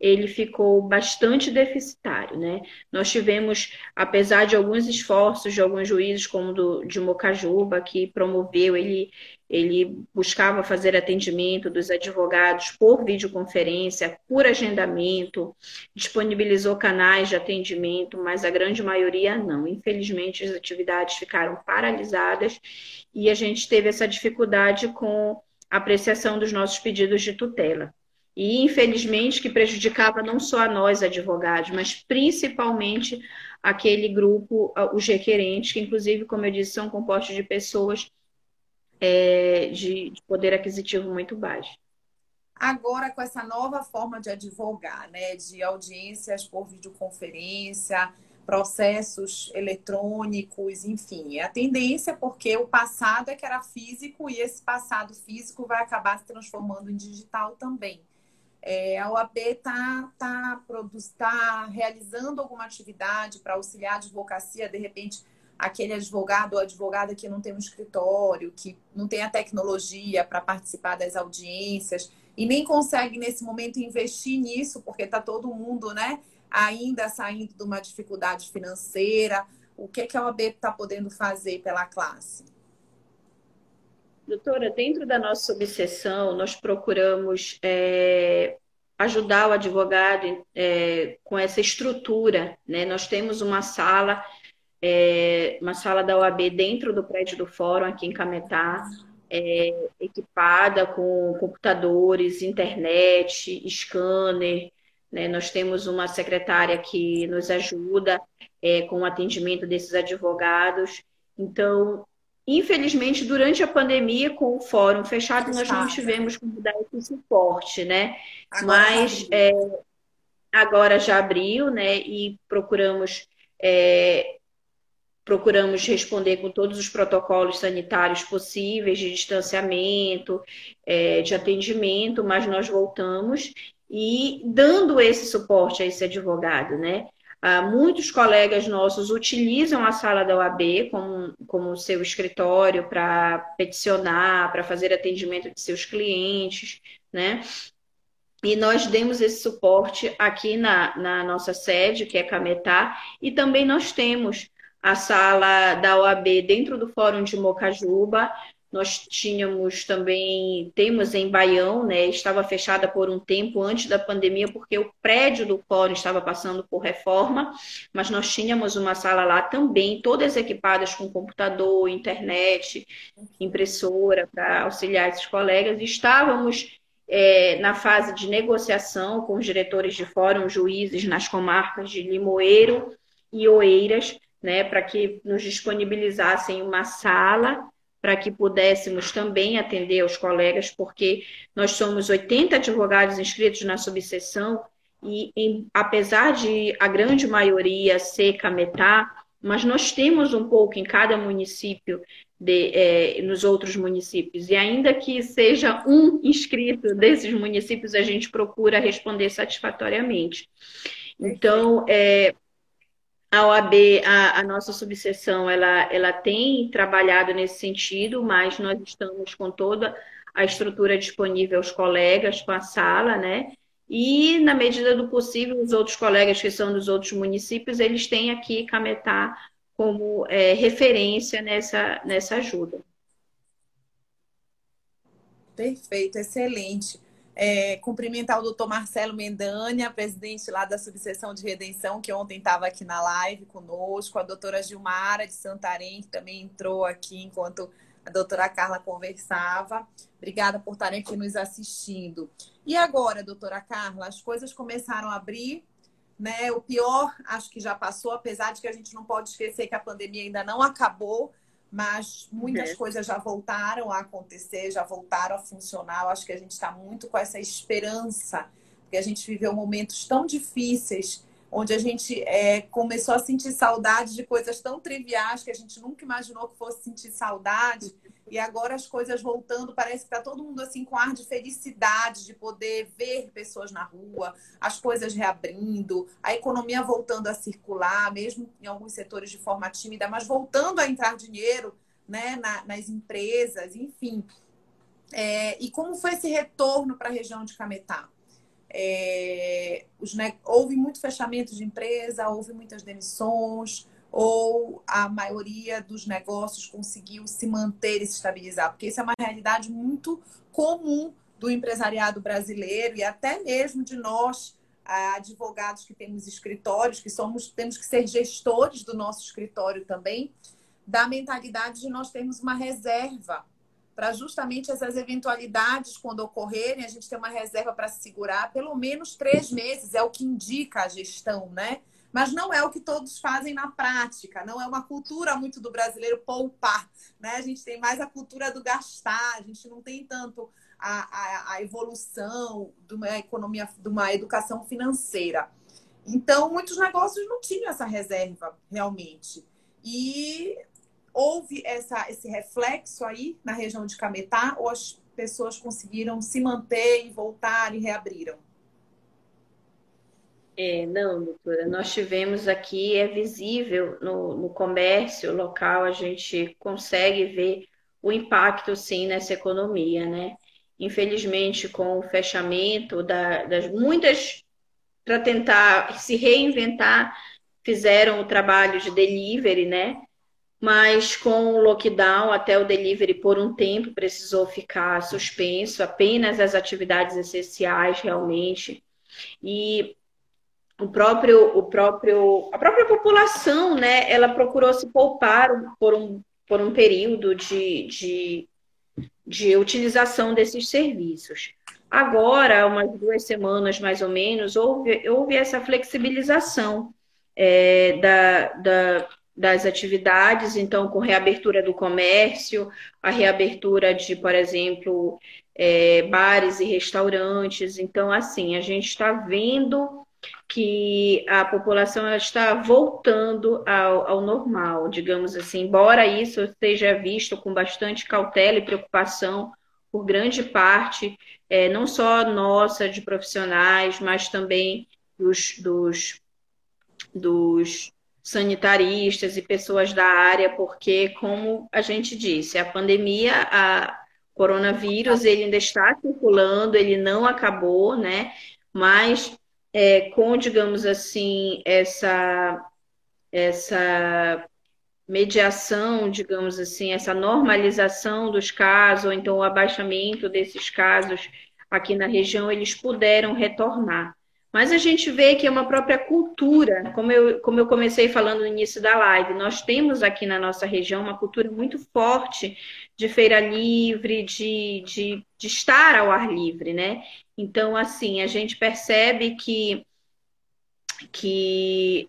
ele ficou bastante deficitário, né? Nós tivemos, apesar de alguns esforços de alguns juízes, como do, de Mocajuba, que promoveu, ele, ele buscava fazer atendimento dos advogados por videoconferência, por agendamento, disponibilizou canais de atendimento, mas a grande maioria não. Infelizmente, as atividades ficaram paralisadas e a gente teve essa dificuldade com a apreciação dos nossos pedidos de tutela e infelizmente que prejudicava não só a nós advogados, mas principalmente aquele grupo, os requerentes, que inclusive, como eu disse, são compostos de pessoas é, de, de poder aquisitivo muito baixo. Agora, com essa nova forma de advogar, né, de audiências por videoconferência, processos eletrônicos, enfim, é a tendência porque o passado é que era físico e esse passado físico vai acabar se transformando em digital também. É, a OAB está tá, tá, tá realizando alguma atividade para auxiliar a advocacia, de repente, aquele advogado ou advogada que não tem um escritório, que não tem a tecnologia para participar das audiências e nem consegue nesse momento investir nisso, porque está todo mundo, né, ainda saindo de uma dificuldade financeira. O que, que a OAB está podendo fazer pela classe? Doutora, dentro da nossa obsessão, nós procuramos é, ajudar o advogado é, com essa estrutura. Né? Nós temos uma sala é, uma sala da OAB dentro do prédio do fórum, aqui em Cametá, é, equipada com computadores, internet, scanner. Né? Nós temos uma secretária que nos ajuda é, com o atendimento desses advogados. Então, infelizmente, durante a pandemia, com o fórum fechado, nós não tivemos como dar esse suporte, né? Agora Mas é, agora já abriu, né? E procuramos é, procuramos responder com todos os protocolos sanitários possíveis de distanciamento, é, de atendimento, mas nós voltamos e dando esse suporte a esse advogado, né? Ah, muitos colegas nossos utilizam a sala da OAB como, como seu escritório para peticionar, para fazer atendimento de seus clientes, né? E nós demos esse suporte aqui na, na nossa sede, que é Cametá, e também nós temos a sala da OAB dentro do Fórum de Mocajuba. Nós tínhamos também, temos em Baião, né? Estava fechada por um tempo antes da pandemia, porque o prédio do fórum estava passando por reforma, mas nós tínhamos uma sala lá também, todas equipadas com computador, internet, impressora para auxiliar esses colegas. Estávamos é, na fase de negociação com os diretores de fórum, juízes nas comarcas de Limoeiro e Oeiras, né, para que nos disponibilizassem uma sala para que pudéssemos também atender aos colegas, porque nós somos 80 advogados inscritos na subseção e, em, apesar de a grande maioria ser Cametá, mas nós temos um pouco em cada município, de, é, nos outros municípios, e ainda que seja um inscrito desses municípios, a gente procura responder satisfatoriamente. Então, é, a OAB, a, a, nossa subseção, ela, ela tem trabalhado nesse sentido, mas nós estamos com toda a estrutura disponível aos colegas, com a sala, né? E, na medida do possível, os outros colegas que são dos outros municípios, eles têm aqui Cametá como é, referência nessa, nessa ajuda. Perfeito, excelente. É, cumprimentar o doutor Marcelo Mendanha, presidente lá da Subseção de Redenção, que ontem estava aqui na live conosco, a doutora Gilmara de Santarém, que também entrou aqui enquanto a doutora Carla conversava. Obrigada por estarem aqui nos assistindo. E agora, doutora Carla, as coisas começaram a abrir, né? O pior acho que já passou, apesar de que a gente não pode esquecer que a pandemia ainda não acabou mas muitas é. coisas já voltaram a acontecer, já voltaram a funcionar. Eu acho que a gente está muito com essa esperança, porque a gente viveu momentos tão difíceis, onde a gente é, começou a sentir saudade de coisas tão triviais que a gente nunca imaginou que fosse sentir saudade. E agora as coisas voltando, parece que está todo mundo assim com ar de felicidade, de poder ver pessoas na rua, as coisas reabrindo, a economia voltando a circular, mesmo em alguns setores de forma tímida, mas voltando a entrar dinheiro né, na, nas empresas, enfim. É, e como foi esse retorno para a região de Cametá? É, os, né, houve muito fechamento de empresa, houve muitas demissões, ou a maioria dos negócios conseguiu se manter e se estabilizar? Porque isso é uma realidade muito comum do empresariado brasileiro e até mesmo de nós, advogados que temos escritórios, que somos, temos que ser gestores do nosso escritório também, da mentalidade de nós termos uma reserva para justamente essas eventualidades, quando ocorrerem, a gente ter uma reserva para se segurar pelo menos três meses, é o que indica a gestão, né? mas não é o que todos fazem na prática, não é uma cultura muito do brasileiro poupar, né? A gente tem mais a cultura do gastar, a gente não tem tanto a, a, a evolução de uma economia, de uma educação financeira. Então, muitos negócios não tinham essa reserva realmente. E houve essa, esse reflexo aí na região de Cametá, ou as pessoas conseguiram se manter e voltar e reabriram? É, não, doutora, nós tivemos aqui, é visível no, no comércio local, a gente consegue ver o impacto, sim, nessa economia, né? Infelizmente, com o fechamento da, das muitas, para tentar se reinventar, fizeram o trabalho de delivery, né? Mas com o lockdown, até o delivery por um tempo precisou ficar suspenso, apenas as atividades essenciais realmente. E o próprio, o próprio, a própria população, né, ela procurou se poupar por um, por um período de, de, de utilização desses serviços. Agora, umas duas semanas mais ou menos, houve, houve essa flexibilização é, da, da, das atividades, então, com reabertura do comércio, a reabertura de, por exemplo, é, bares e restaurantes. Então, assim, a gente está vendo que a população está voltando ao, ao, normal, digamos assim, embora isso seja visto com bastante cautela e preocupação por grande parte, é, não só nossa, de profissionais, mas também dos, dos, dos sanitaristas e pessoas da área, porque, como a gente disse, a pandemia, a coronavírus, ele ainda está circulando, ele não acabou, né? Mas é, com, digamos assim, essa, essa mediação, digamos assim, essa normalização dos casos, ou então o abaixamento desses casos aqui na região, eles puderam retornar. Mas a gente vê que é uma própria cultura, como eu, como eu comecei falando no início da live, nós temos aqui na nossa região uma cultura muito forte de feira livre, de, de, de estar ao ar livre, né? Então, assim, a gente percebe que, que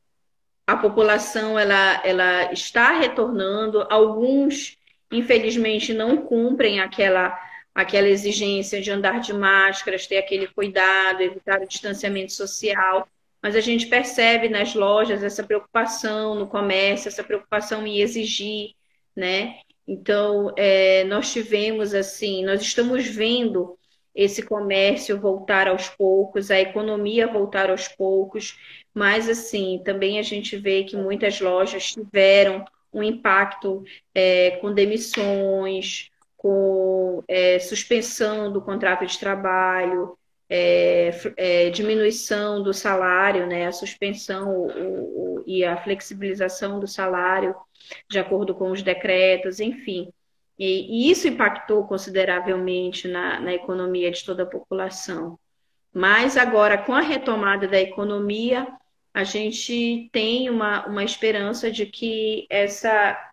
a população ela, ela está retornando, alguns, infelizmente, não cumprem aquela, aquela exigência de andar de máscaras, ter aquele cuidado, evitar o distanciamento social. Mas a gente percebe nas lojas essa preocupação no comércio, essa preocupação em exigir, né? Então, é, nós tivemos assim, nós estamos vendo esse comércio voltar aos poucos, a economia voltar aos poucos, mas assim, também a gente vê que muitas lojas tiveram um impacto é, com demissões, com é, suspensão do contrato de trabalho, é, é diminuição do salário, né, a suspensão o, o, e a flexibilização do salário de acordo com os decretos, enfim. E, e isso impactou consideravelmente na, na economia de toda a população. Mas agora, com a retomada da economia, a gente tem uma, uma esperança de que essa,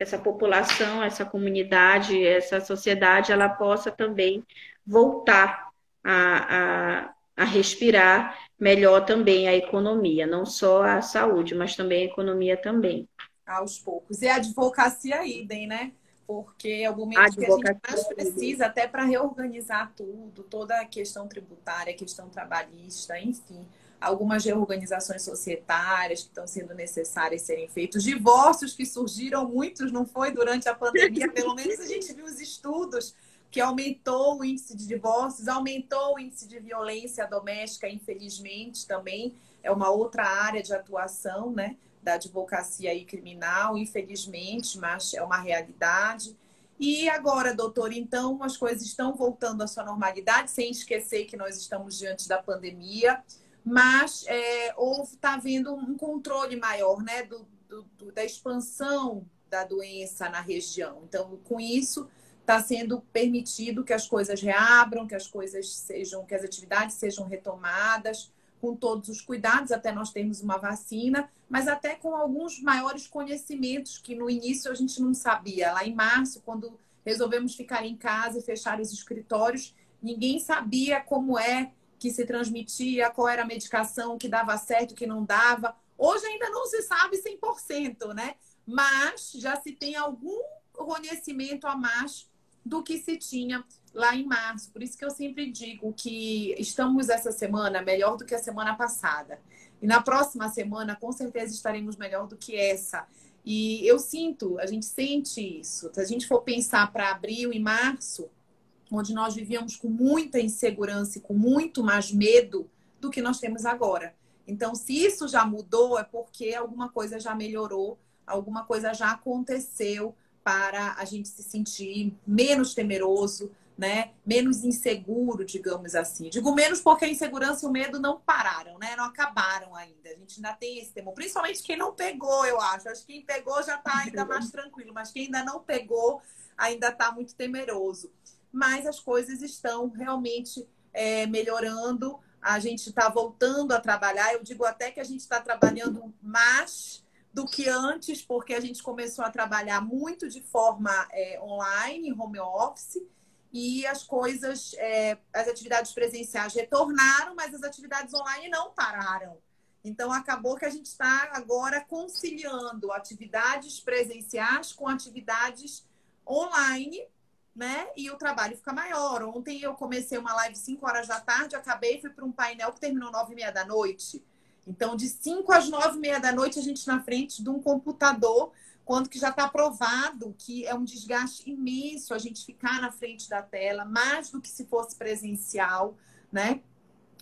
essa população, essa comunidade, essa sociedade, ela possa também voltar a, a, a respirar melhor também a economia, não só a saúde, mas também a economia também. Aos poucos. E a advocacia idem, né? porque é o momento que a gente mais precisa, até para reorganizar tudo, toda a questão tributária, a questão trabalhista, enfim, algumas reorganizações societárias que estão sendo necessárias serem feitas, divórcios que surgiram muitos, não foi durante a pandemia, pelo menos a gente viu os estudos que aumentou o índice de divórcios, aumentou o índice de violência doméstica, infelizmente, também é uma outra área de atuação, né? da advocacia aí criminal, infelizmente, mas é uma realidade. E agora, doutor, então as coisas estão voltando à sua normalidade, sem esquecer que nós estamos diante da pandemia, mas é, está havendo um controle maior né, do, do, da expansão da doença na região. Então, com isso, está sendo permitido que as coisas reabram, que as coisas sejam, que as atividades sejam retomadas com todos os cuidados até nós termos uma vacina, mas até com alguns maiores conhecimentos que no início a gente não sabia. Lá em março, quando resolvemos ficar em casa e fechar os escritórios, ninguém sabia como é que se transmitia, qual era a medicação que dava certo, que não dava. Hoje ainda não se sabe 100%, né? Mas já se tem algum conhecimento a mais do que se tinha lá em março. Por isso que eu sempre digo que estamos essa semana melhor do que a semana passada. E na próxima semana, com certeza, estaremos melhor do que essa. E eu sinto, a gente sente isso. Se a gente for pensar para abril e março, onde nós vivíamos com muita insegurança e com muito mais medo do que nós temos agora. Então, se isso já mudou, é porque alguma coisa já melhorou, alguma coisa já aconteceu para a gente se sentir menos temeroso, né? Menos inseguro, digamos assim. Digo menos porque a insegurança e o medo não pararam, né? Não acabaram ainda. A gente ainda tem esse temor. Principalmente quem não pegou, eu acho. Acho que quem pegou já está ainda mais tranquilo, mas quem ainda não pegou ainda está muito temeroso. Mas as coisas estão realmente é, melhorando. A gente está voltando a trabalhar. Eu digo até que a gente está trabalhando mais do que antes, porque a gente começou a trabalhar muito de forma é, online, home office, e as coisas, é, as atividades presenciais retornaram, mas as atividades online não pararam. Então, acabou que a gente está agora conciliando atividades presenciais com atividades online, né? E o trabalho fica maior. Ontem eu comecei uma live 5 horas da tarde, acabei e fui para um painel que terminou 9 e meia da noite. Então, de 5 às 9 e meia da noite, a gente na frente de um computador, quando que já está provado que é um desgaste imenso a gente ficar na frente da tela, mais do que se fosse presencial, né?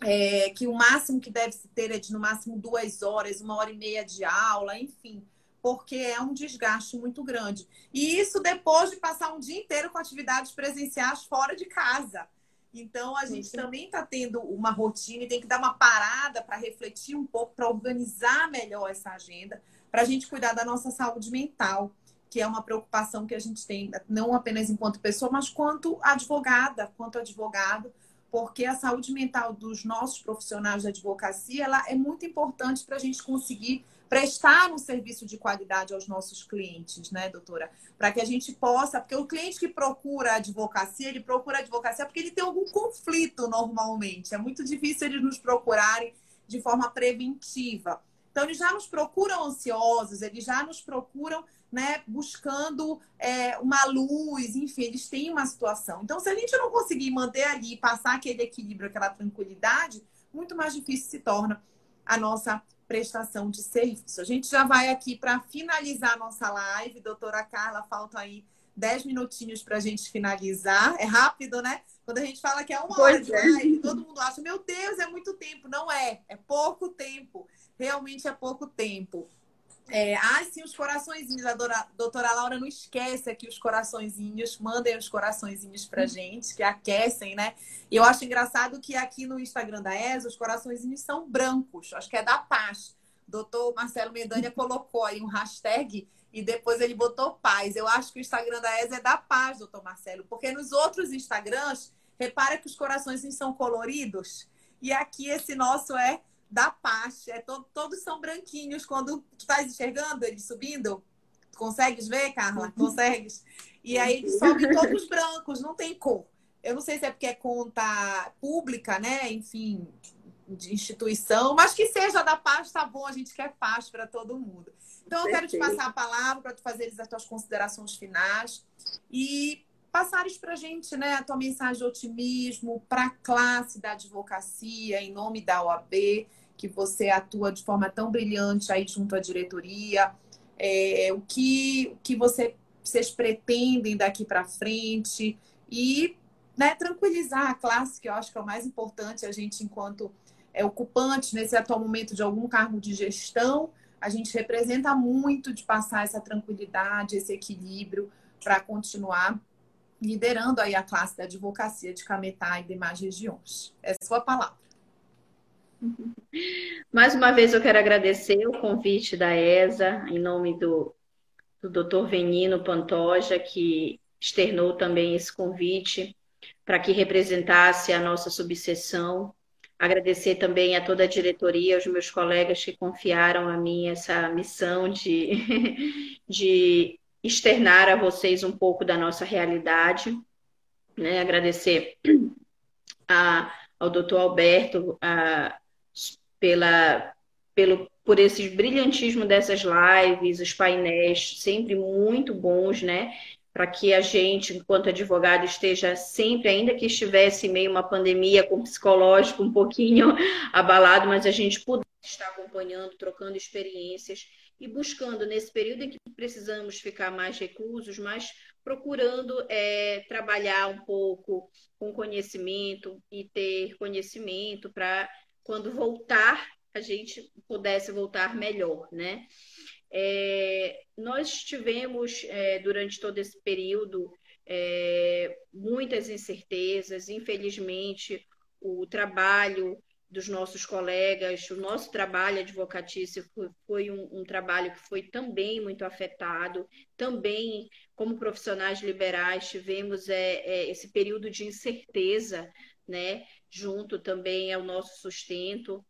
É, que o máximo que deve se ter é de no máximo duas horas, uma hora e meia de aula, enfim, porque é um desgaste muito grande. E isso depois de passar um dia inteiro com atividades presenciais fora de casa. Então, a gente também está tendo uma rotina e tem que dar uma parada para refletir um pouco, para organizar melhor essa agenda, para a gente cuidar da nossa saúde mental, que é uma preocupação que a gente tem, não apenas enquanto pessoa, mas quanto advogada, quanto advogado, porque a saúde mental dos nossos profissionais de advocacia ela é muito importante para a gente conseguir prestar um serviço de qualidade aos nossos clientes, né, doutora? Para que a gente possa, porque o cliente que procura advocacia, ele procura advocacia porque ele tem algum conflito normalmente. É muito difícil eles nos procurarem de forma preventiva. Então, eles já nos procuram ansiosos, eles já nos procuram né, buscando é, uma luz, enfim, eles têm uma situação. Então, se a gente não conseguir manter ali, passar aquele equilíbrio, aquela tranquilidade, muito mais difícil se torna a nossa prestação de serviço. A gente já vai aqui para finalizar a nossa live. Doutora Carla, faltam aí 10 minutinhos para a gente finalizar. É rápido, né? Quando a gente fala que é uma hora de é. live, todo mundo acha, meu Deus, é muito tempo. Não é, é pouco tempo. Realmente é pouco tempo. É, ah, sim, os coraçõezinhos. A doutora Laura não esquece aqui os coraçõezinhos. Mandem os coraçõezinhos pra hum. gente, que aquecem, né? E eu acho engraçado que aqui no Instagram da ESA, os coraçõezinhos são brancos. Acho que é da paz. Doutor Marcelo Medânia colocou aí um hashtag e depois ele botou paz. Eu acho que o Instagram da ESA é da paz, doutor Marcelo. Porque nos outros Instagrams, repara que os coraçõezinhos são coloridos. E aqui esse nosso é da paz. É todo, todos são branquinhos. Quando tu estás enxergando eles subindo, consegues ver, Carla? Consegues? E aí eles sobem todos brancos, não tem cor. Eu não sei se é porque é conta pública, né? Enfim, de instituição, mas que seja da paz, tá bom, a gente quer paz para todo mundo. Então, eu quero te passar a palavra para tu fazeres as tuas considerações finais e passares para a gente né, a tua mensagem de otimismo para a classe da advocacia, em nome da OAB, que você atua de forma tão brilhante aí junto à diretoria, é, o que, o que você, vocês pretendem daqui para frente e né, tranquilizar a classe, que eu acho que é o mais importante, a gente, enquanto é, ocupante nesse atual momento de algum cargo de gestão, a gente representa muito de passar essa tranquilidade, esse equilíbrio para continuar liderando aí a classe da advocacia de Cametá e demais regiões. É sua palavra. Mais uma vez eu quero agradecer o convite da ESA, em nome do, do Dr. Venino Pantoja, que externou também esse convite para que representasse a nossa subseção. Agradecer também a toda a diretoria, aos meus colegas que confiaram a mim essa missão de, de externar a vocês um pouco da nossa realidade. Né? Agradecer a, ao doutor Alberto a, pela, pelo, por esses brilhantismo dessas lives, os painéis, sempre muito bons, né? Para que a gente, enquanto advogado, esteja sempre, ainda que estivesse em meio a uma pandemia com o psicológico um pouquinho abalado, mas a gente pudesse estar acompanhando, trocando experiências e buscando, nesse período em que precisamos ficar mais reclusos, mas procurando é, trabalhar um pouco com conhecimento e ter conhecimento para, quando voltar, a gente pudesse voltar melhor, né? É, nós tivemos, é, durante todo esse período, é, muitas incertezas. Infelizmente, o trabalho dos nossos colegas, o nosso trabalho advocatício foi, foi um, um, trabalho que foi também muito afetado. Também, como profissionais liberais, tivemos é, é, esse período de incerteza, né, junto também ao nosso sustento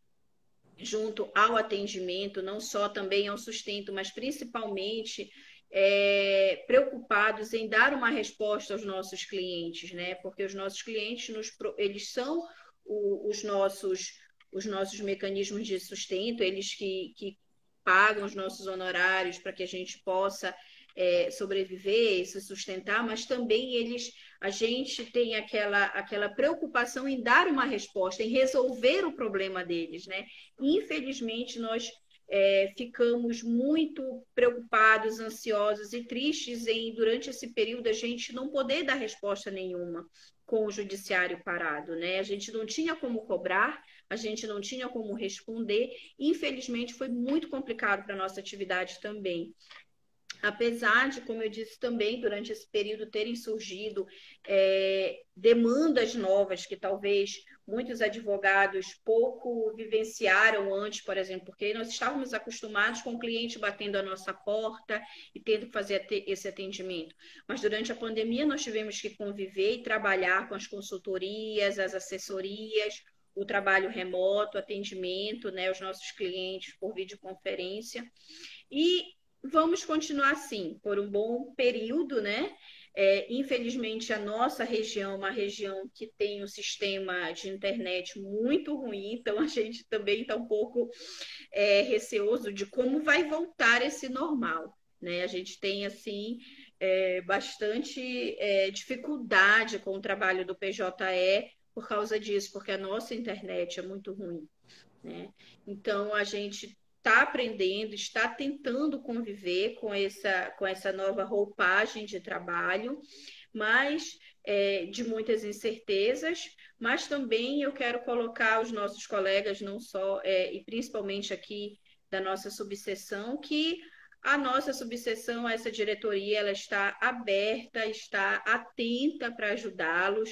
junto ao atendimento, não só também ao sustento, mas principalmente é, preocupados em dar uma resposta aos nossos clientes, né? Porque os nossos clientes nos, eles são o, os nossos os nossos mecanismos de sustento, eles que, que pagam os nossos honorários para que a gente possa é, sobreviver, se sustentar, mas também eles, a gente tem aquela, aquela preocupação em dar uma resposta, em resolver o problema deles, né? Infelizmente, nós é, ficamos muito preocupados, ansiosos e tristes em, durante esse período, a gente não poder dar resposta nenhuma com o judiciário parado, né? A gente não tinha como cobrar, a gente não tinha como responder. Infelizmente, foi muito complicado para a nossa atividade também apesar de, como eu disse também, durante esse período terem surgido é, demandas novas que talvez muitos advogados pouco vivenciaram antes, por exemplo, porque nós estávamos acostumados com o cliente batendo a nossa porta e tendo que fazer esse atendimento. Mas durante a pandemia nós tivemos que conviver e trabalhar com as consultorias, as assessorias, o trabalho remoto, atendimento, né, os nossos clientes por videoconferência. E vamos continuar assim por um bom período, né? É, infelizmente, a nossa região é uma região que tem um sistema de internet muito ruim, então a gente também está um pouco é, receoso de como vai voltar esse normal. Né? A gente tem, assim, é, bastante é, dificuldade com o trabalho do PJE por causa disso, porque a nossa internet é muito ruim. Né? Então, a gente está aprendendo, está tentando conviver com essa, com essa nova roupagem de trabalho, mas é, de muitas incertezas, mas também eu quero colocar os nossos colegas, não só, é, e principalmente aqui da nossa subseção, que a nossa subseção, essa diretoria, ela está aberta, está atenta para ajudá-los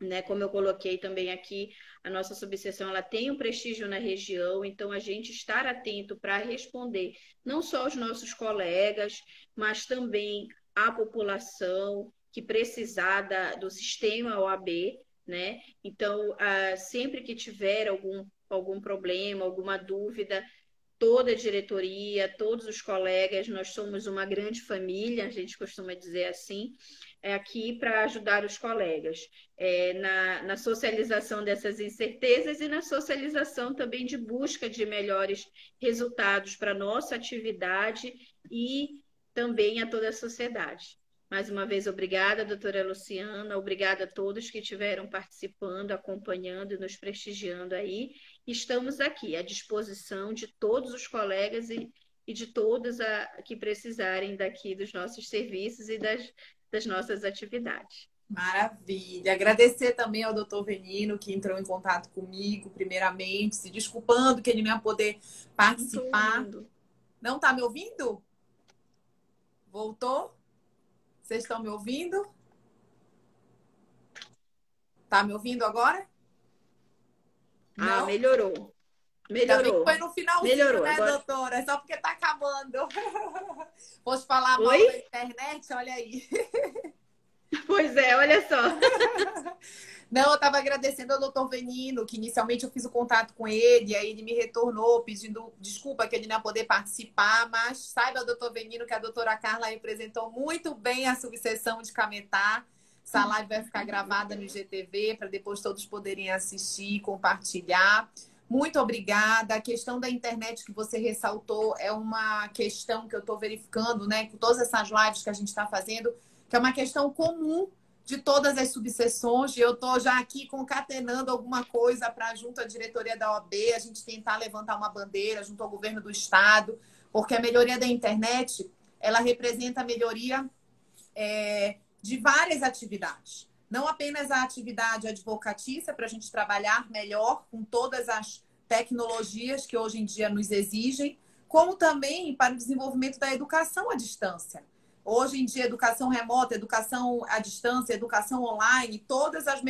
né? Como eu coloquei também aqui, a nossa subseção ela tem um prestígio na região, então a gente estar atento para responder não só aos nossos colegas, mas também à população que precisar da, do sistema OAB, né? Então, ah, sempre que tiver algum, algum problema, alguma dúvida, toda a diretoria, todos os colegas, nós somos uma grande família, a gente costuma dizer assim, é aqui para ajudar os colegas é, na, na socialização dessas incertezas e na socialização também de busca de melhores resultados para a nossa atividade e também a toda a sociedade. Mais uma vez, obrigada, doutora Luciana, obrigada a todos que estiveram participando, acompanhando e nos prestigiando aí. Estamos aqui à disposição de todos os colegas e, e de todos a, que precisarem daqui dos nossos serviços e das, das nossas atividades. Maravilha. Agradecer também ao doutor Venino, que entrou em contato comigo, primeiramente, se desculpando que ele não ia poder participar. Não está me ouvindo? Voltou? Vocês estão me ouvindo? Tá me ouvindo agora? Ah, Não? melhorou. Melhorou. foi no finalzinho, Melhorou. né, Agora... doutora? É só porque tá acabando. Posso falar mal Oi? da internet? Olha aí. Pois é, olha só. Não, eu estava agradecendo ao doutor Venino, que inicialmente eu fiz o contato com ele, aí ele me retornou pedindo desculpa que ele não ia poder participar, mas saiba, doutor Venino, que a doutora Carla representou muito bem a subseção de Cametá. Essa live vai ficar gravada no IGTV para depois todos poderem assistir e compartilhar. Muito obrigada. A questão da internet que você ressaltou é uma questão que eu estou verificando, né, com todas essas lives que a gente está fazendo, que é uma questão comum de todas as subseções. Eu estou já aqui concatenando alguma coisa para, junto à diretoria da OAB, a gente tentar levantar uma bandeira junto ao governo do Estado, porque a melhoria da internet ela representa a melhoria é, de várias atividades. Não apenas a atividade advocatícia, para a gente trabalhar melhor com todas as tecnologias que hoje em dia nos exigem, como também para o desenvolvimento da educação à distância. Hoje em dia, educação remota, educação à distância, educação online, todas as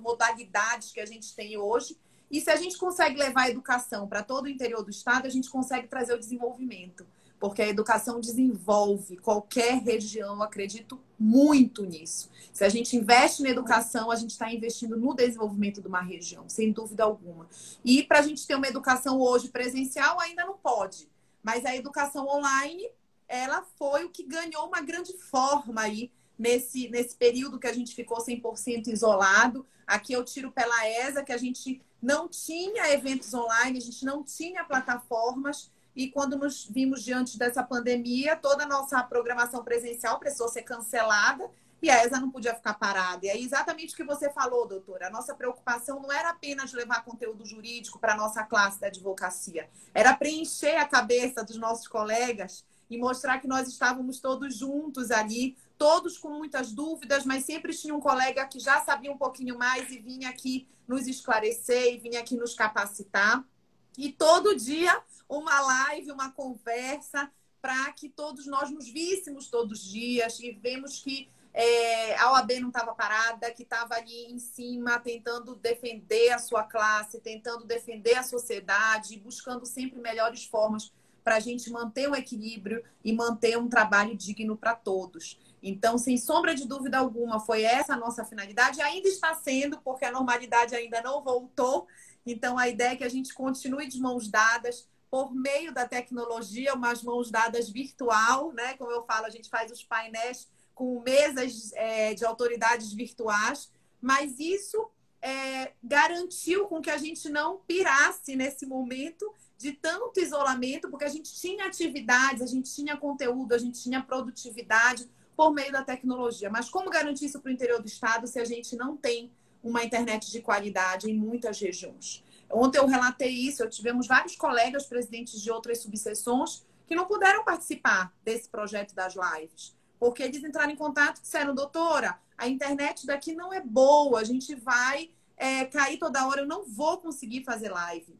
modalidades que a gente tem hoje. E se a gente consegue levar a educação para todo o interior do estado, a gente consegue trazer o desenvolvimento porque a educação desenvolve qualquer região, eu acredito muito nisso. Se a gente investe na educação, a gente está investindo no desenvolvimento de uma região, sem dúvida alguma. E para a gente ter uma educação hoje presencial, ainda não pode. Mas a educação online, ela foi o que ganhou uma grande forma aí nesse, nesse período que a gente ficou 100% isolado. Aqui eu tiro pela ESA, que a gente não tinha eventos online, a gente não tinha plataformas e quando nos vimos diante dessa pandemia, toda a nossa programação presencial precisou ser cancelada e a ESA não podia ficar parada. E é exatamente o que você falou, doutora. A nossa preocupação não era apenas levar conteúdo jurídico para a nossa classe da advocacia, era preencher a cabeça dos nossos colegas e mostrar que nós estávamos todos juntos ali, todos com muitas dúvidas, mas sempre tinha um colega que já sabia um pouquinho mais e vinha aqui nos esclarecer e vinha aqui nos capacitar. E todo dia uma live, uma conversa, para que todos nós nos víssemos todos os dias e vemos que é, a OAB não estava parada, que estava ali em cima tentando defender a sua classe, tentando defender a sociedade, buscando sempre melhores formas para a gente manter um equilíbrio e manter um trabalho digno para todos. Então, sem sombra de dúvida alguma, foi essa a nossa finalidade, ainda está sendo, porque a normalidade ainda não voltou. Então, a ideia é que a gente continue de mãos dadas, por meio da tecnologia, umas mãos dadas virtual, né? Como eu falo, a gente faz os painéis com mesas é, de autoridades virtuais, mas isso é, garantiu com que a gente não pirasse nesse momento de tanto isolamento, porque a gente tinha atividades, a gente tinha conteúdo, a gente tinha produtividade por meio da tecnologia. Mas como garantir isso para o interior do estado se a gente não tem uma internet de qualidade em muitas regiões? Ontem eu relatei isso, eu tivemos vários colegas presidentes de outras subseções que não puderam participar desse projeto das lives, porque eles entraram em contato e disseram, doutora, a internet daqui não é boa, a gente vai é, cair toda hora, eu não vou conseguir fazer live.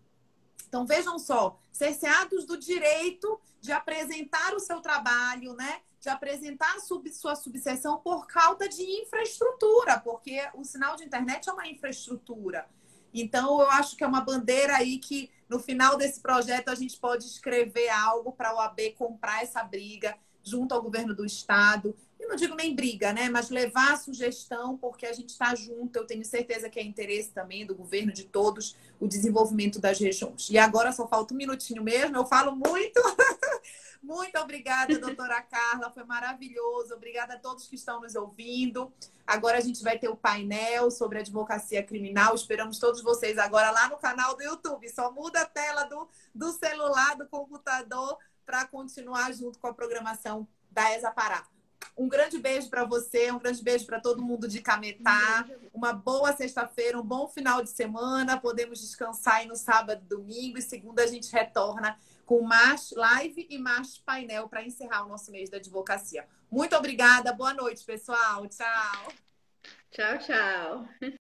Então, vejam só, cerceados do direito de apresentar o seu trabalho, né? De apresentar sub, sua subseção por causa de infraestrutura, porque o sinal de internet é uma infraestrutura. Então, eu acho que é uma bandeira aí que no final desse projeto a gente pode escrever algo para a OAB comprar essa briga junto ao governo do estado. E não digo nem briga, né? Mas levar a sugestão, porque a gente está junto. Eu tenho certeza que é interesse também do governo de todos o desenvolvimento das regiões. E agora só falta um minutinho mesmo, eu falo muito. Muito obrigada, doutora Carla, foi maravilhoso. Obrigada a todos que estão nos ouvindo. Agora a gente vai ter o painel sobre advocacia criminal. Esperamos todos vocês agora lá no canal do YouTube. Só muda a tela do, do celular, do computador, para continuar junto com a programação da ESA Pará. Um grande beijo para você, um grande beijo para todo mundo de Cametá. Uma boa sexta-feira, um bom final de semana. Podemos descansar aí no sábado, domingo e segunda a gente retorna com mais live e mais painel para encerrar o nosso mês da advocacia. Muito obrigada, boa noite, pessoal. Tchau. Tchau, tchau.